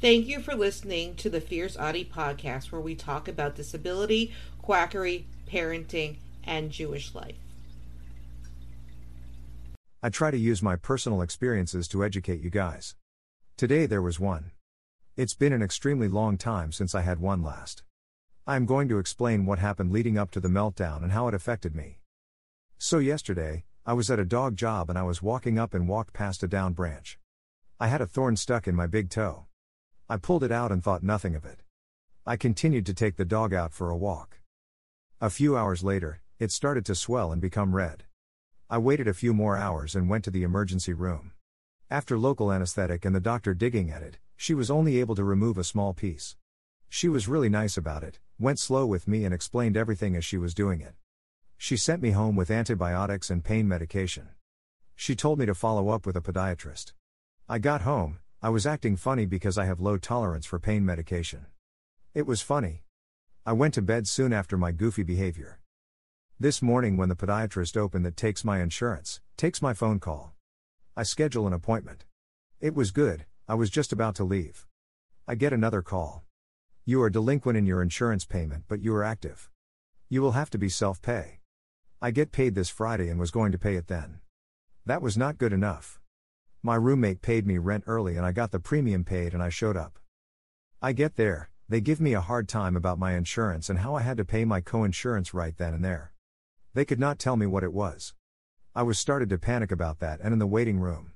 Thank you for listening to the Fierce Autie podcast, where we talk about disability, quackery, parenting, and Jewish life. I try to use my personal experiences to educate you guys. Today there was one. It's been an extremely long time since I had one last. I am going to explain what happened leading up to the meltdown and how it affected me. So, yesterday, I was at a dog job and I was walking up and walked past a down branch. I had a thorn stuck in my big toe. I pulled it out and thought nothing of it. I continued to take the dog out for a walk. A few hours later, it started to swell and become red. I waited a few more hours and went to the emergency room. After local anesthetic and the doctor digging at it, she was only able to remove a small piece. She was really nice about it, went slow with me and explained everything as she was doing it. She sent me home with antibiotics and pain medication. She told me to follow up with a podiatrist. I got home, I was acting funny because I have low tolerance for pain medication. It was funny. I went to bed soon after my goofy behavior. This morning, when the podiatrist opened that takes my insurance, takes my phone call. I schedule an appointment. It was good, I was just about to leave. I get another call. You are delinquent in your insurance payment, but you are active. You will have to be self pay. I get paid this Friday and was going to pay it then. That was not good enough. My roommate paid me rent early and I got the premium paid and I showed up. I get there, they give me a hard time about my insurance and how I had to pay my co insurance right then and there. They could not tell me what it was. I was started to panic about that and in the waiting room.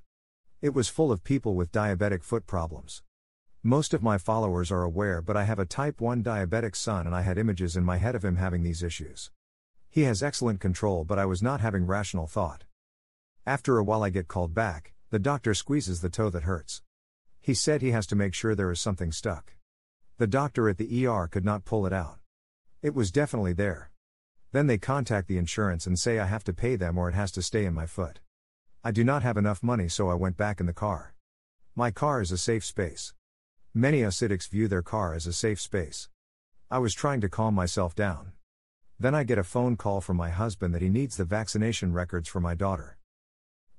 It was full of people with diabetic foot problems. Most of my followers are aware, but I have a type 1 diabetic son and I had images in my head of him having these issues. He has excellent control, but I was not having rational thought. After a while, I get called back, the doctor squeezes the toe that hurts. He said he has to make sure there is something stuck. The doctor at the ER could not pull it out. It was definitely there. Then they contact the insurance and say I have to pay them or it has to stay in my foot. I do not have enough money, so I went back in the car. My car is a safe space. Many Hasidics view their car as a safe space. I was trying to calm myself down. Then I get a phone call from my husband that he needs the vaccination records for my daughter.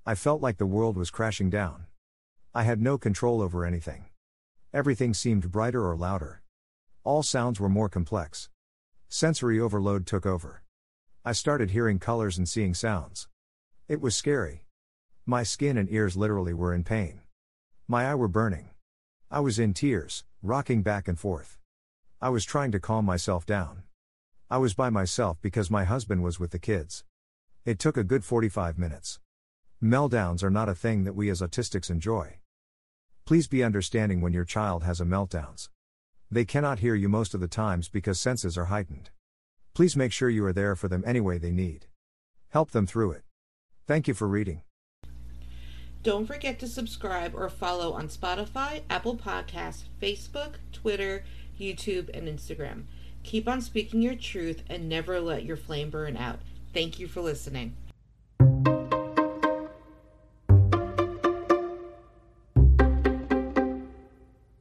I felt like the world was crashing down. I had no control over anything. Everything seemed brighter or louder. All sounds were more complex. Sensory overload took over. I started hearing colors and seeing sounds. It was scary. My skin and ears literally were in pain. My eye were burning. I was in tears, rocking back and forth. I was trying to calm myself down. I was by myself because my husband was with the kids. It took a good 45 minutes. Meltdowns are not a thing that we as autistics enjoy. Please be understanding when your child has a meltdowns. They cannot hear you most of the times because senses are heightened. Please make sure you are there for them any way they need. Help them through it. Thank you for reading. Don't forget to subscribe or follow on Spotify, Apple Podcasts, Facebook, Twitter, YouTube, and Instagram. Keep on speaking your truth and never let your flame burn out. Thank you for listening.